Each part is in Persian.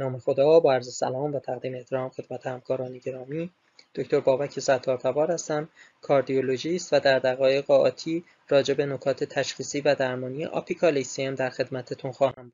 نام خدا با عرض سلام و تقدیم احترام خدمت همکاران گرامی دکتر بابک ستارتبار هستم کاردیولوژیست و در دقایق آتی راجع به نکات تشخیصی و درمانی apical در خدمتتون خواهم بود.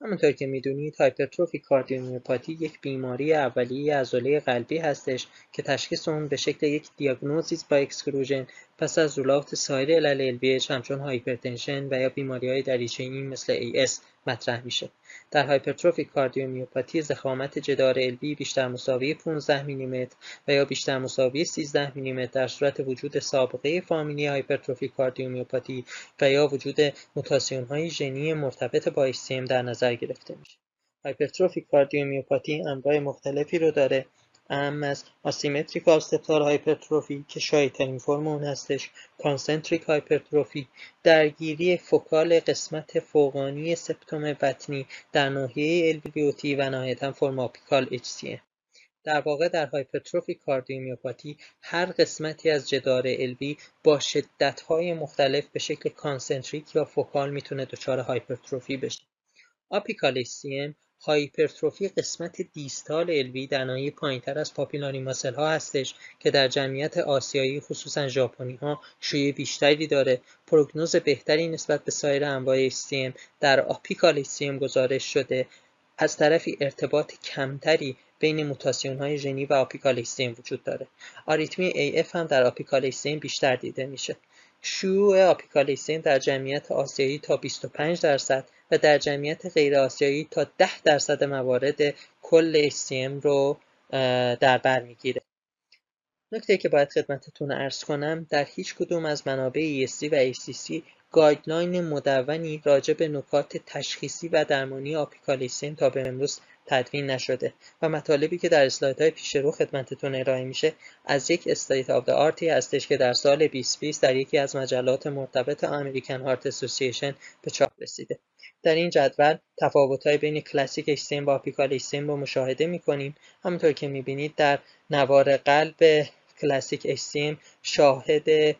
همونطور که می‌دونید hypertrophic cardiomyopathy یک بیماری اولیه عضله قلبی هستش که تشخیص اون به شکل یک diagnosis by exclusion پس از rule out سایر علل LVH همچون hypertension و یا بیماری های دریچه‌ای مثل AS مطرح میشه. در hypertrophic cardiomyopathy ضخامت جدار LV بیشتر مساوی 15 میلیمتر و یا بیشتر مساوی 13 میلیمتر در صورت وجود سابقه فامیلی hypertrophic cardiomyopathy و یا وجود موتاسیون های ژنی مرتبط با HCM در نظر گرفته میشه. hypertrophic cardiomyopathy انواع مختلفی رو داره اعم از asymmetric hypertrophy که شایع‌ترین فرم اون هستش concentric hypertrophy درگیری focal قسمت فوقانی سپتوم بطنی در ناحیه LVOT و نهایتا فرم apical HCM در واقع در hypertrophic cardiomyopathy هر قسمتی از جدار LV با شدتهای مختلف به شکل concentric یا focal می‌تونه دچار hypertrophy بشه. apical HCM hypertrophy قسمت distal LV در ناحیه پایینتر از papillary muscle ها هستش که در جمعیت آسیایی خصوصا ژاپنی ها شیوع بیشتری داره. پروگنوز بهتری نسبت به سایر انواع HCM در apical HCM گزارش شده. از طرفی ارتباط کمتری بین موتاسیون های ژنی و apical HCM وجود داره. آریتمی AF هم در apical HCM بیشتر دیده میشه. شیوع apical HCM در جمعیت آسیایی تا 25 درصد و در جمعیت غیر آسیایی تا 10 درصد موارد کل HCM رو در بر می‌گیره. نکته که باید خدمتتون عرض کنم در هیچ کدوم از منابع ESC و ACC guideline مدونی راجع به نکات تشخیصی و درمانی apical تا به امروز تدوین نشده و مطالبی که در اسلایدهای پیش رو خدمتتون ارائه میشه از یک state of the art ی هستش که در سال 2020 در یکی از مجلات مرتبط American Heart Association به چاپ رسیده در این جدول تفاوت‌های بین classic HCM و apical HCM رو مشاهده می‌کنیم. همونطور که می‌بینید در نوار قلب classic HCM شاهد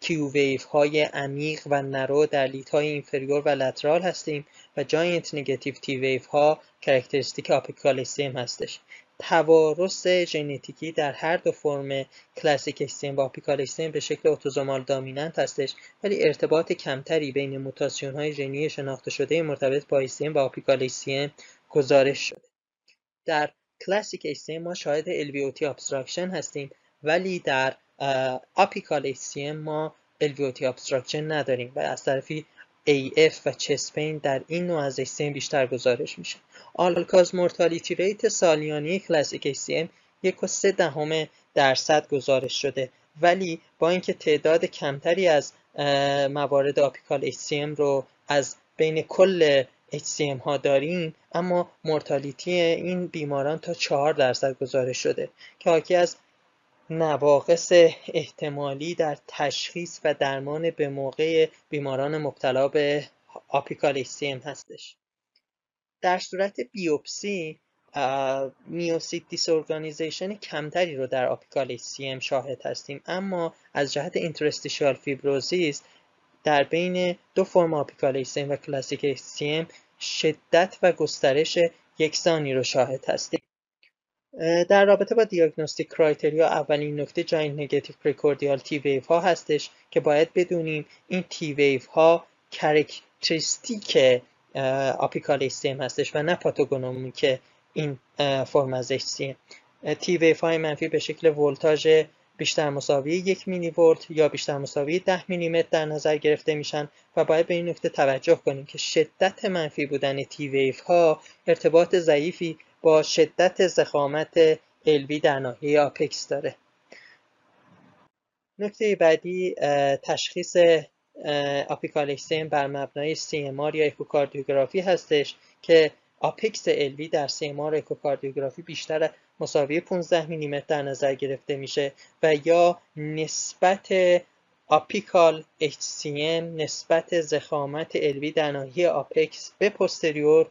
Q wave های عمیق و narrow در lead های inferior و lateral هستیم و giant negative T wave ها characteristic apical HCM هستش. توارث ژنتیکی در هر دو فرم classic HCM و apical HCM به شکل autosomal dominant هستش ولی ارتباط کمتری بین موتاسیون های ژنی شناخته شده مرتبط با HCM و apical HCM گزارش شده. در classic HCM ما شاهد LVOT obstruction هستیم ولی در apical HCM ما LVOT obstruction نداریم و از طرفی AF و chest pain در این نوع از HCM بیشتر گزارش میشه. all-cause mortality rate سالیانه classic HCM یک و سه دهم درصد گزارش شده. ولی با اینکه تعداد کمتری از موارد آپیکال HCM رو از بین کل HCM ها داریم اما مورتالیتی این بیماران تا 4 درصد گزارش شده که حاکی از نواقص احتمالی در تشخیص و درمان به موقع بیماران مبتلا به آپیکال HCM هستش. در صورت بیوپسی myocyte disorganization کمتری رو در آپیکال HCM شاهد هستیم. اما از جهت interstitial fibrosis در بین دو فرم apical HCM و classic HCM شدت و گسترش یکسانی رو شاهد هستیم. در رابطه با diagnostic criteria اولین نکته giant negative precordial T wave ها هستش که باید بدونیم این T wave ها characteristic apical HCM هستش و نه pathognomonic این فرم از HCM T های منفی به شکل ولتاژ بیشتر مساوی یک میلی ولت یا بیشتر مساوی 10 میلیمتر در نظر گرفته میشن و باید به این نکته توجه کنیم که شدت منفی بودن T wave ها ارتباط ضعیفی با شدت ضخامت LV در ناحیه apex داره. نکته بعدی تشخیص apical بر مبنای CMR یا اکوکاردیوگرافی هستش که apex LV در CMR اکوکاردیوگرافی بیشتر مساوی 15 میلیمتر در نظر گرفته میشه و یا نسبت apical HCM نسبت ضخامت LV در ناحیه apex به posterior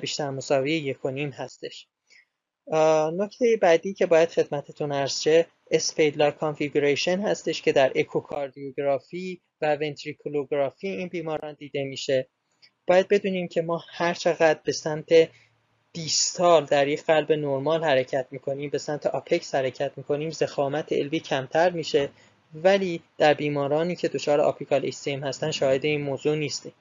بیشتر مساوی یک و نیم هستش. نکته بعدی که باید خدمتتون عرض شه spade-like configuration هستش که در اکوکاردیوگرافی و ونتریکولوگرافی این بیماران دیده میشه. باید بدونیم که ما هر چقدر به سمت distal در یک قلب نرمال حرکت می‌کنیم به سمت apex حرکت می‌کنیم ضخامت LV کمتر میشه. ولی در بیمارانی که دچار apical HCM هستن شاهد این موضوع نیستیم.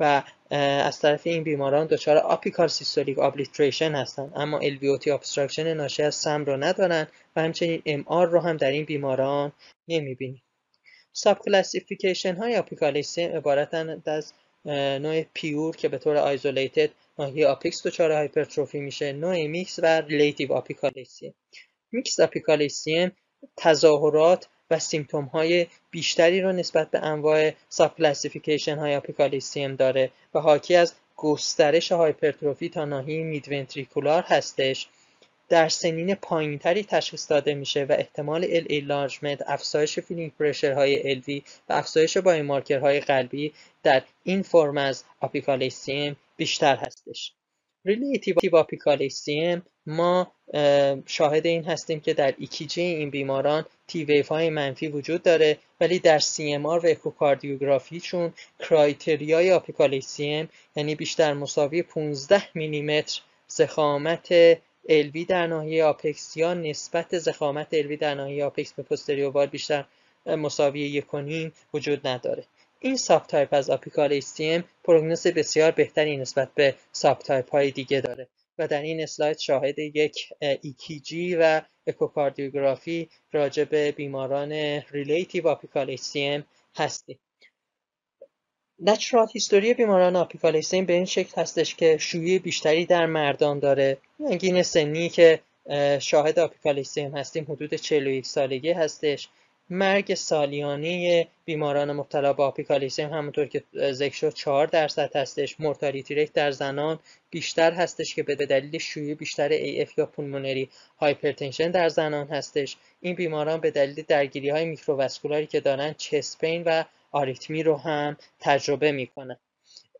و از طرف این بیماران دچار apical systolic obliteration هستند. اما LVOT obstruction ناشی از سم رو ندارن و همچنین MR رو هم در این بیماران نمی‌بینیم. subclassification های apical HCM عبارتند از نوع pure که به طور isolated ناحیه apex دچار hypertrophy میشه نوع mixed و relative apical HCM mixed apical HCM تظاهرات و symptom های بیشتری رو نسبت به انواع subclassification های apical HCM داره و حاکی از گسترش hypertrophy تا ناحیه midventricular هستش در سنین پایینتری تشخیص داده میشه و احتمال LA enlargement افزایش filling pressure های LV و افزایش biomarker های قلبی در این فرم از apical HCM بیشتر هستش. relative apical HCM ما شاهد این هستیم که در EKG این بیماران T wave های منفی وجود داره ولی در CMR و اکوکاردیوگرافیشون criteria ی apical HCM یعنی بیشتر مساوی 15 میلیمتر ضخامت LV در ناحیه apex یا نسبت ضخامت LV در ناحیه apex به posterior wall بیشتر مساوی یکونیم وجود نداره. این subtype از apical HCM پروگنوز بسیار بهتری نسبت به subtype های دیگه داره. و در این اسلاید شاهد یک EKG و اکوکاردیوگرافی راجع به بیماران relative apical HCM هستیم. natural history بیماران apical به این شکل هستش که شیوع بیشتری در مردان داره. میانگین سنی که شاهد apical هستیم حدود 41 سالگی هستش. مرگ سالیانه بیماران مبتلا به apical HCM همونطور که ذکر شد 4 درصد هستش mortality rate در زنان بیشتر هستش که به دلیل شیوع بیشتر AF یا pulmonary hypertension در زنان هستش. این بیماران به دلیل درگیری های microvascular ی که دارن chest pain و آریتمی رو هم تجربه می‌کنن.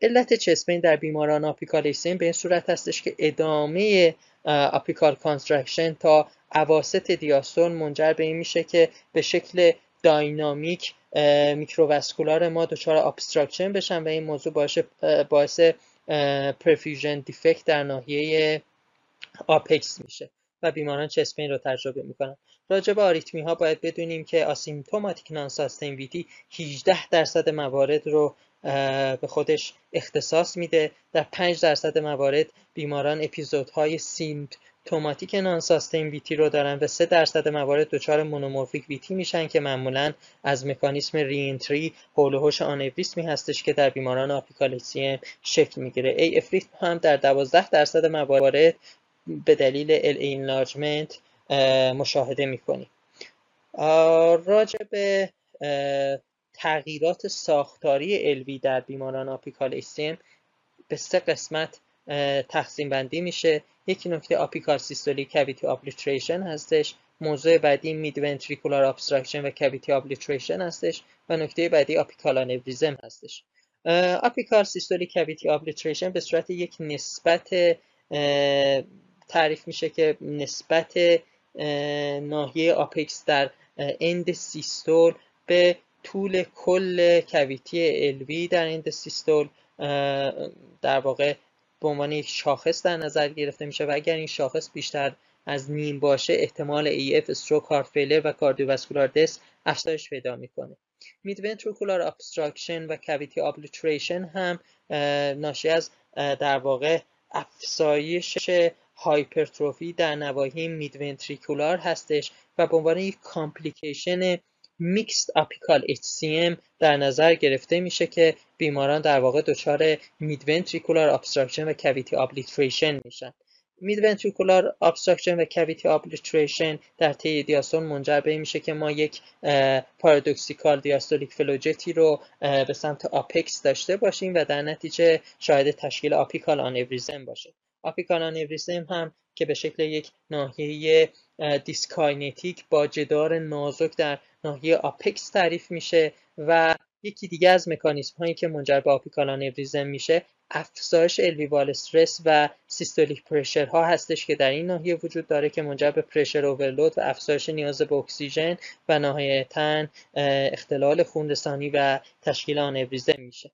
علت chest pain در بیماران apical HCM به این صورت هستش که ادامه apical contraction تا اواسط دیاستول منجر به این میشه که به شکل dynamic microvascular ما دچار obstruction بشن و این موضوع باعث باعث perfusion defect در ناحیه apex میشه و بیماران chest pain رو تجربه می‌کنن. راجع به آریتمی ها باید بدونیم که asymptomatic non-sustained VT 18 درصد موارد رو به خودش اختصاص میده. در 5 درصد موارد بیماران اپیزودهای symptomatic non-sustained VT رو دارن و 3 درصد موارد دچار monomorphic VT میشن که معمولا از مکانیسم reentry حول و حوش آنوریسمی هستش که در بیماران apical HCM شکل می‌گیره. AF رو هم در 12 درصد موارد به دلیل LA enlargement مشاهده می‌کنیم. راجع به تغییرات ساختاری LV در بیماران apical HCM به سه قسمت تقسیم بندی میشه. یکی نکته apical systolic cavity obliteration هستش. موضوع بعدی mid ventricular obstruction و cavity obliteration هستش و نکته بعدی apical aneurysm هستش apical systolic cavity obliteration به صورت یک نسبت تعریف میشه که نسبت ناحیه apex در end systole به طول کل cavity LV در end systole در واقع به عنوان یک شاخص در نظر گرفته میشه و اگر این شاخص بیشتر از نیم باشه احتمال AF stroke heart failure و cardiovascular death افزایش پیدا می‌کنه. mid ventricular obstruction و cavity obliteration هم ناشی از در واقع افزایش hypertrophy در نواحی mid ventricular هستش و به عنوان یک complication mixed apical HCM در نظر گرفته میشه که بیماران در واقع دچار mid ventricular obstruction و cavity obliteration میشن. mid ventricular obstruction و cavity obliteration در طی دیاستول منجر به میشه که ما یک paradoxical diastolic flow jet ی رو به سمت apex داشته باشیم و در نتیجه شاید تشکیل apical aneurysm باشه. apical aneurysm هم که به شکل یک ناحیه dyskinetic با جدار نازک در ناحیه apex تعریف میشه و یکی دیگه از مکانیزم هایی که منجر به apical میشه افزایش LV wall stress و systolic pressure ها هستش که در این ناحیه وجود داره که منجر به pressure overload و افزایش نیاز به اکسیژن و نهایتا اختلال خون رسانی و تشکیل آنوریزم میشه.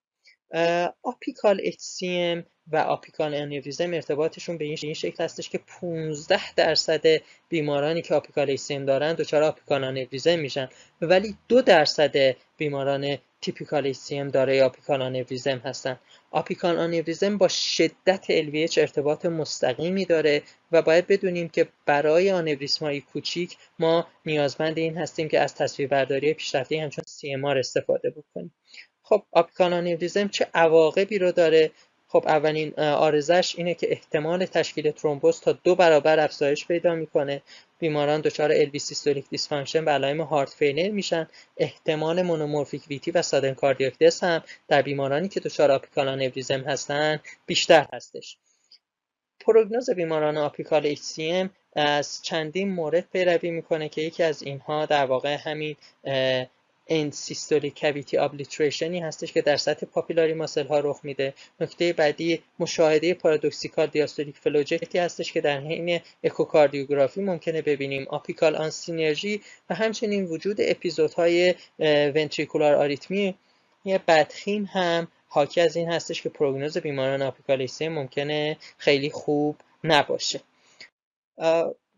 apical HCM و apical aneurysm ارتباطشون به این شکل هستش که 15 درصد بیمارانی که apical HCM دارن دچار apical aneurysm میشن. ولی دو درصد بیماران typical HCM دارای apical aneurysm هستن. apical aneurysm با شدت LVH ارتباط مستقیمی داره و باید بدونیم که برای آنوریسمای کوچیک ما نیازمند این هستیم که از تصویربرداری پیشرفته همچون CMR استفاده بکنیم. خب apical aneurysm چه عواقبی رو داره؟ خب اولین عارضش اینه که احتمال تشکیل ترومبوز تا دو برابر افزایش پیدا می‌کنه. بیماران دچار LV systolic dysfunction و علائم heart failure میشن. احتمال monomorphic VT و sudden cardiac death هم در بیمارانی که دچار apical aneurysm هستن بیشتر هستش. prognosis بیماران apical HCM از چندین مورد پیروی می‌کنه که یکی از اینها در واقع همین end systolic cavity obliteration ی هستش که در سطح papillary muscle ها رخ میده. نکته بعدی مشاهده paradoxical diastolic flow jet ی هستش که در حین اکوکاردیوگرافی ممکنه ببینیم. apical asynergy و همچنین وجود اپیزودهای ventricular آریتمی بدخیم هم حاکی از این هستش که prognosis بیماران apical HCM ممکنه خیلی خوب نباشه.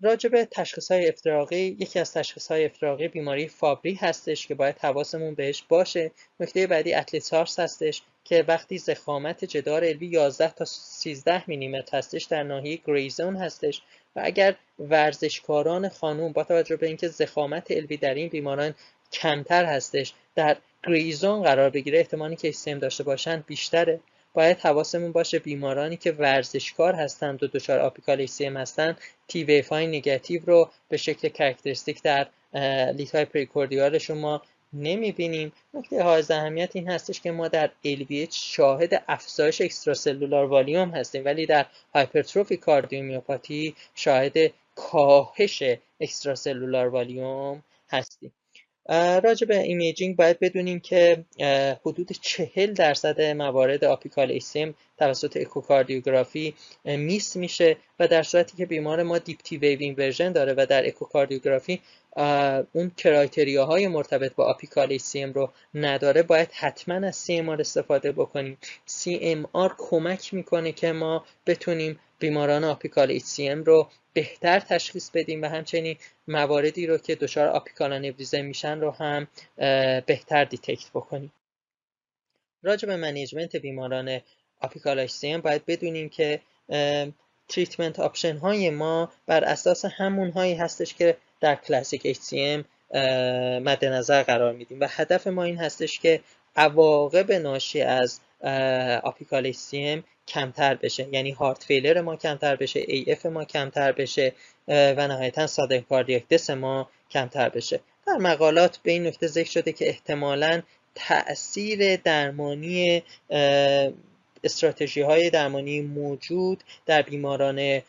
راجع به تشخیص های افتراقی یکی از تشخیص های افتراقی بیماری فابری هستش که باید حواسمون بهش باشه. نکته بعدی athlete heart هستش که وقتی ضخامت جدار LV 11 تا 13 میلیمتر هستش در ناحیه gray zone هستش. و اگر ورزشکاران خانوم با توجه به اینکه ضخامت LV در این بیماران کمتر هستش در gray zone قرار بگیره احتمالی که HCM داشته باشند بیشتره. باید حواسمون باشه بیمارانی که ورزشکار هستند و دچار apical HCM هستند T wave های negative رو به شکل characteristic در lead های precordial شون ما نمی‌بینیم. نکته حائز اهمیت این هستش که ما در LVH شاهد افزایش extracellular volume هستیم ولی در hypertrophic cardiomyopathy شاهد کاهش extracellular volume هستیم. راجع به imaging باید بدونیم که حدود چهل درصد موارد apical HCM توسط اکوکاردیوگرافی miss میشه و در صورتی که بیمار ما deep T wave inversion داره و در اکوکاردیوگرافی اون criteria های مرتبط با apical HCM رو نداره. باید حتما از CMR استفاده بکنیم. CMR کمک می‌کنه که ما بتونیم بیماران apical HCM رو بهتر تشخیص بدیم و همچنین مواردی رو که دچار apical aneurysm میشن رو هم بهتر detect بکنیم. راجع به management بیماران apical HCM باید بدونیم که treatment option های ما بر اساس همون هایی هستش که در classic HCM مد نظر قرار میدیم. و هدف ما این هستش که عواقب ناشی از apical HCM کمتر بشه. یعنی heart failure ما کمتر بشه AF ما کمتر بشه و نهایتا sudden cardiac death ما کمتر بشه. در مقالات به این نکته ذکر شده که احتمالا تاثیر درمانی استراتژی های درمانی موجود در بیماران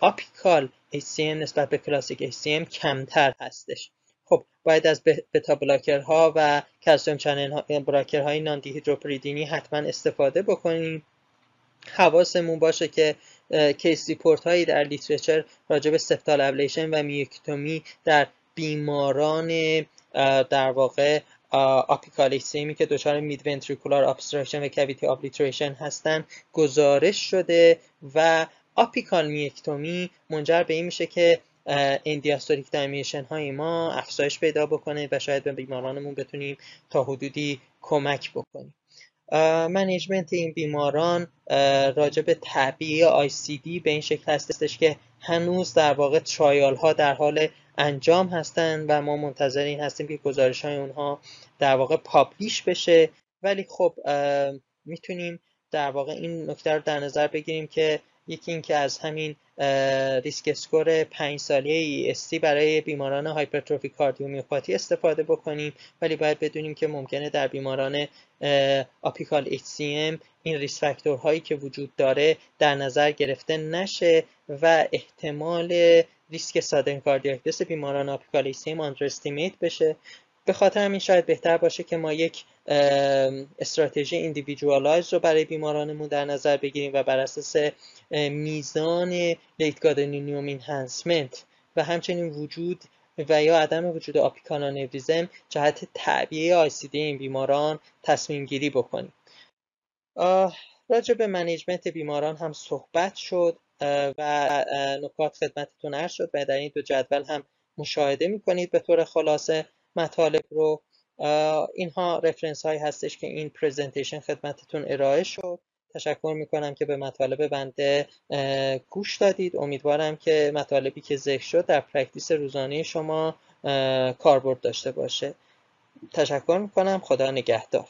apical HCM نسبت به کلاسیک HCM کمتر هستش. خب باید از beta blocker ها و calcium channel blocker های non-dihydropyridine ی حتما استفاده بکنیم. حواسمون باشه که case report هایی در literature راجع به septal ablation و myectomy در بیماران در واقع apical HCM ی که دچار mid ventricular obstruction و cavity obliteration هستن گزارش شده و apical myectomy منجر به این میشه که end diastolic dimension های ما افزایش پیدا بکنه و شاید به بیمارانمون بتونیم تا حدودی کمک بکنیم. management این بیماران راجع به تعبیه دی به این شکل هستش که هنوز در واقع trial ها در حال انجام هستند و ما منتظر این هستیم که گزارش های اونها در واقع publish بشه. ولی خب می‌تونیم در واقع این نکته رو در نظر بگیریم که یکی اینکه از همین risk score 5 ساله ESC برای بیماران hypertrophic cardiomyopathy استفاده بکنیم. ولی باید بدونیم که ممکنه در بیماران apical HCM این risk factor هایی که وجود داره در نظر گرفته نشه و احتمال ریسک sudden cardiac بیماران apical HCM underestimate بشه. به خاطر همین شاید بهتر باشه که ما یک استراتژی individualize رو برای بیمارانمون در نظر بگیریم و بر اساس میزان late gadolinium enhancement و همچنین وجود و یا عدم وجود apical aneurysm جهت تعبیه ICD این بیماران تصمیم گیری بکنیم. راجع به management بیماران هم صحبت شد و نکات خدمتتون عرض شد و در این دو جدول هم مشاهده می‌کنید. به طور خلاصه مطالب رو اینها reference هایی هستش که این presentation خدمتتون ارائه شد. تشکر می‌کنم که به مطالب بنده گوش دادید. امیدوارم که مطالبی که ذکر شد در practice روزانه شما کاربرد داشته باشه. تشکر می‌کنم. خدا نگهدار.